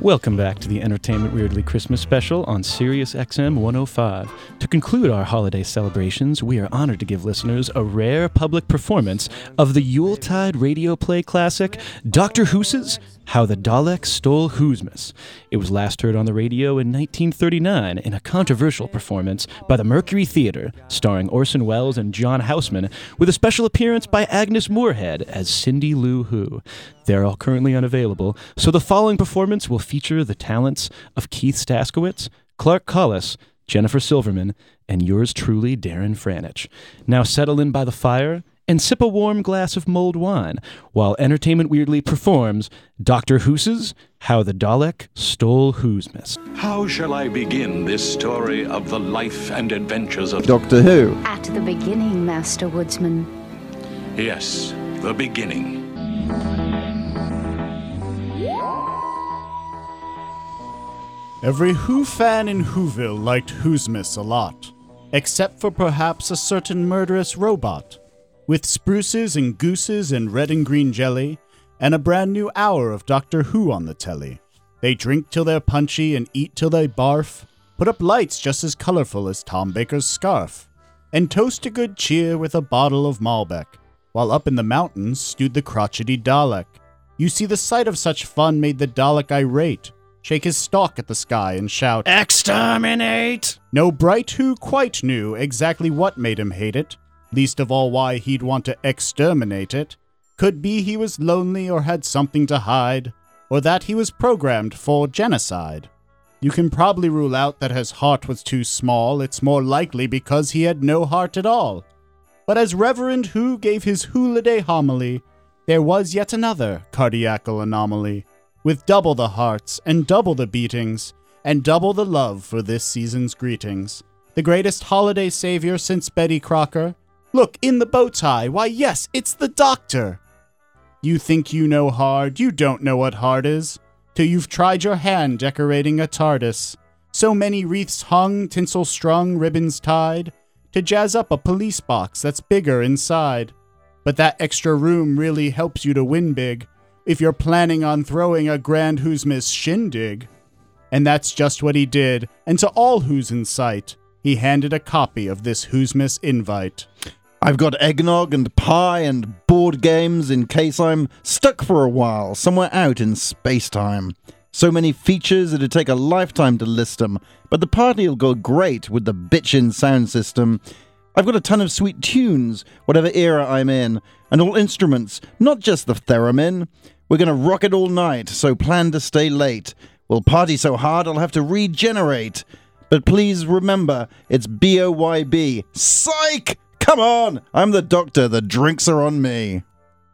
Welcome back to the Entertainment Weirdly Christmas special on Sirius XM 105. To conclude our holiday celebrations, we are honored to give listeners a rare public performance of the Yuletide radio play classic, Dr. Who's How the Daleks Stole Who'smas. It was last heard on the radio in 1939 in a controversial performance by the Mercury Theater, starring Orson Welles and John Houseman, with a special appearance by Agnes Moorehead as Cindy Lou Who. They're all currently unavailable, so the following performance will feature the talents of Keith Staskiewicz, Clark Collis, Jennifer Silverman, and yours truly, Darren Franich. Now settle in by the fire and sip a warm glass of mulled wine while Entertainment Weirdly performs Dr. Who's How the Dalek Stole Who'smas. How shall I begin this story of the life and adventures of Doctor Who. At the beginning, Master Woodsman. Yes, the beginning. Every Who fan in Whoville liked Who'smas a lot, except for perhaps a certain murderous robot. With spruces and gooses and red and green jelly, and a brand new hour of Doctor Who on the telly. They drink till they're punchy and eat till they barf, put up lights just as colorful as Tom Baker's scarf, and toast to good cheer with a bottle of Malbec, while up in the mountains stewed the crotchety Dalek. You see, the sight of such fun made the Dalek irate, shake his stalk at the sky and shout, Exterminate! No Bright Who quite knew exactly what made him hate it, least of all why he'd want to exterminate it. Could be he was lonely or had something to hide, or that he was programmed for genocide. You can probably rule out that his heart was too small, it's more likely because he had no heart at all. But as Reverend Who gave his holiday homily, there was yet another cardiacal anomaly, with double the hearts and double the beatings, and double the love for this season's greetings. The greatest holiday savior since Betty Crocker. Look, in the bow tie, why, yes, it's the doctor. You think you know hard, you don't know what hard is, till you've tried your hand decorating a TARDIS. So many wreaths hung, tinsel strung, ribbons tied, to jazz up a police box that's bigger inside. But that extra room really helps you to win big if you're planning on throwing a grand Who'smas shindig. And that's just what he did, and to all who's in sight, he handed a copy of this Who'smas invite. I've got eggnog and pie and board games in case I'm stuck for a while somewhere out in space time. So many features it'd take a lifetime to list 'em, but the party'll go great with the bitchin' sound system. I've got a ton of sweet tunes, whatever era I'm in, and all instruments, not just the theremin. We're gonna rock it all night, so plan to stay late. We'll party so hard I'll have to regenerate. But please remember, it's B O Y B. Psych! Come on! I'm the doctor, the drinks are on me.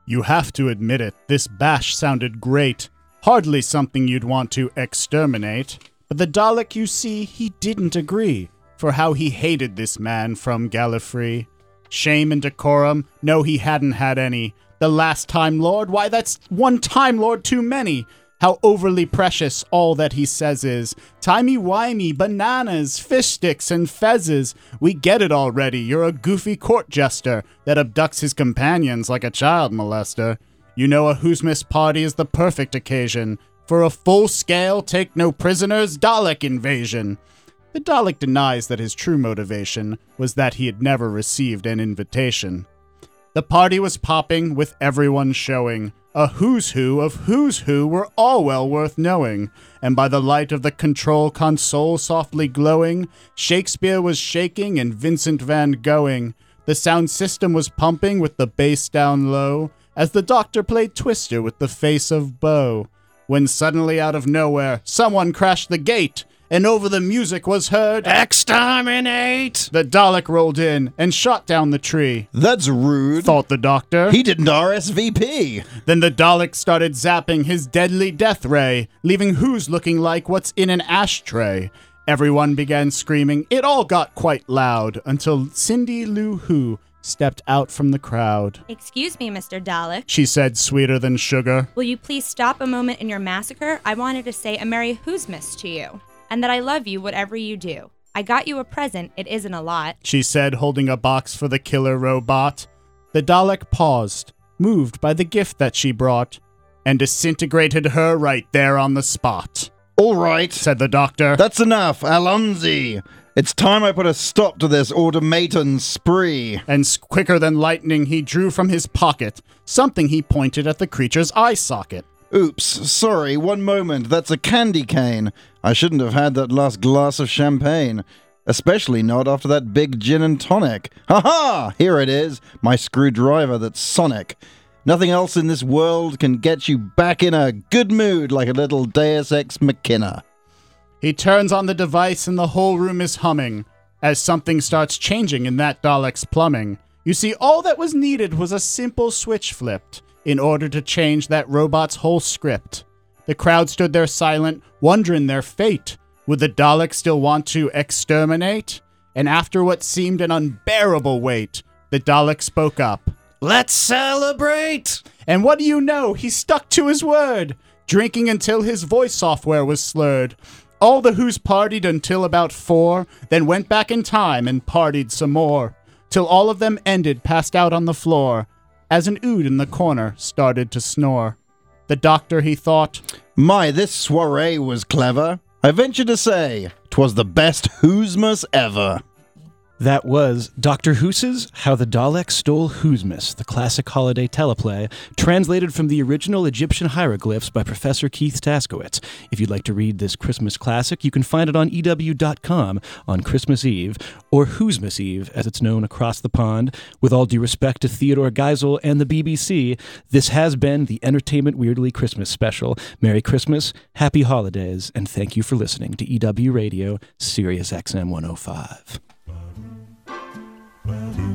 You have to admit it, this bash sounded great. Hardly something you'd want to exterminate. But the Dalek, you see, he didn't agree, for how he hated this man from Gallifrey. Shame and decorum, no, he hadn't had any. The last Time Lord, why, that's one Time Lord too many. How overly precious all that he says is. Timey-wimey, bananas, fish sticks, and fezzes. We get it already. You're a goofy court jester that abducts his companions like a child molester. You know a Who'smas party is the perfect occasion for a full-scale, take no prisoners, Dalek invasion. The Dalek denies that his true motivation was that he had never received an invitation. The party was popping, with everyone showing. A who's who of who's who were all well worth knowing, and by the light of the control console softly glowing, Shakespeare was shaking and Vincent van Going. The sound system was pumping with the bass down low, as the doctor played Twister with the face of Boe. When suddenly out of nowhere, someone crashed the gate, and over the music was heard, Exterminate! The Dalek rolled in and shot down the tree. That's rude. Thought the doctor. He didn't RSVP. Then the Dalek started zapping his deadly death ray, leaving Who's looking like what's in an ashtray. Everyone began screaming. It all got quite loud until Cindy Lou Who stepped out from the crowd. Excuse me, Mr. Dalek. She said, sweeter than sugar. Will you please stop a moment in your massacre? I wanted to say a Merry Who'smas to you, and that I love you whatever you do. I got you a present. It isn't a lot. She said, holding a box for the killer robot. The Dalek paused, moved by the gift that she brought, and disintegrated her right there on the spot. All right. said the doctor. That's enough, Allons-y. It's time I put a stop to this automaton spree. and s- quicker than lightning, he drew from his pocket something he pointed at the creature's eye socket. Oops, sorry, one moment. That's a candy cane. I shouldn't have had that last glass of champagne. Especially not after that big gin and tonic. Ha ha! Here it is, my screwdriver that's sonic. Nothing else in this world can get you back in a good mood like a little Deus Ex Machina. He turns on the device and the whole room is humming as something starts changing in that Dalek's plumbing. You see, all that was needed was a simple switch flipped in order to change that robot's whole script. The crowd stood there silent, wondering their fate. Would the Dalek still want to exterminate? And after what seemed an unbearable wait, the Dalek spoke up. Let's celebrate! And what do you know? He stuck to his word, drinking until his voice software was slurred. All the Who's partied until about four, then went back in time and partied some more, till all of them ended passed out on the floor, as an ood in the corner started to snore. The doctor, he thought, My, this soiree was clever. I venture to say, 'twas the best Who'smas ever. That was Dr. Hoos's How the Daleks Stole Who'smas, the classic holiday teleplay, translated from the original Egyptian hieroglyphs by Professor Keith Staskiewicz. If you'd like to read this Christmas classic, you can find it on EW.com on Christmas Eve, or Who'smas Eve, as it's known across the pond. With all due respect to Theodore Geisel and the BBC, this has been the Entertainment Weirdly Christmas special. Merry Christmas, Happy Holidays, and thank you for listening to EW Radio, Sirius XM 105. Well,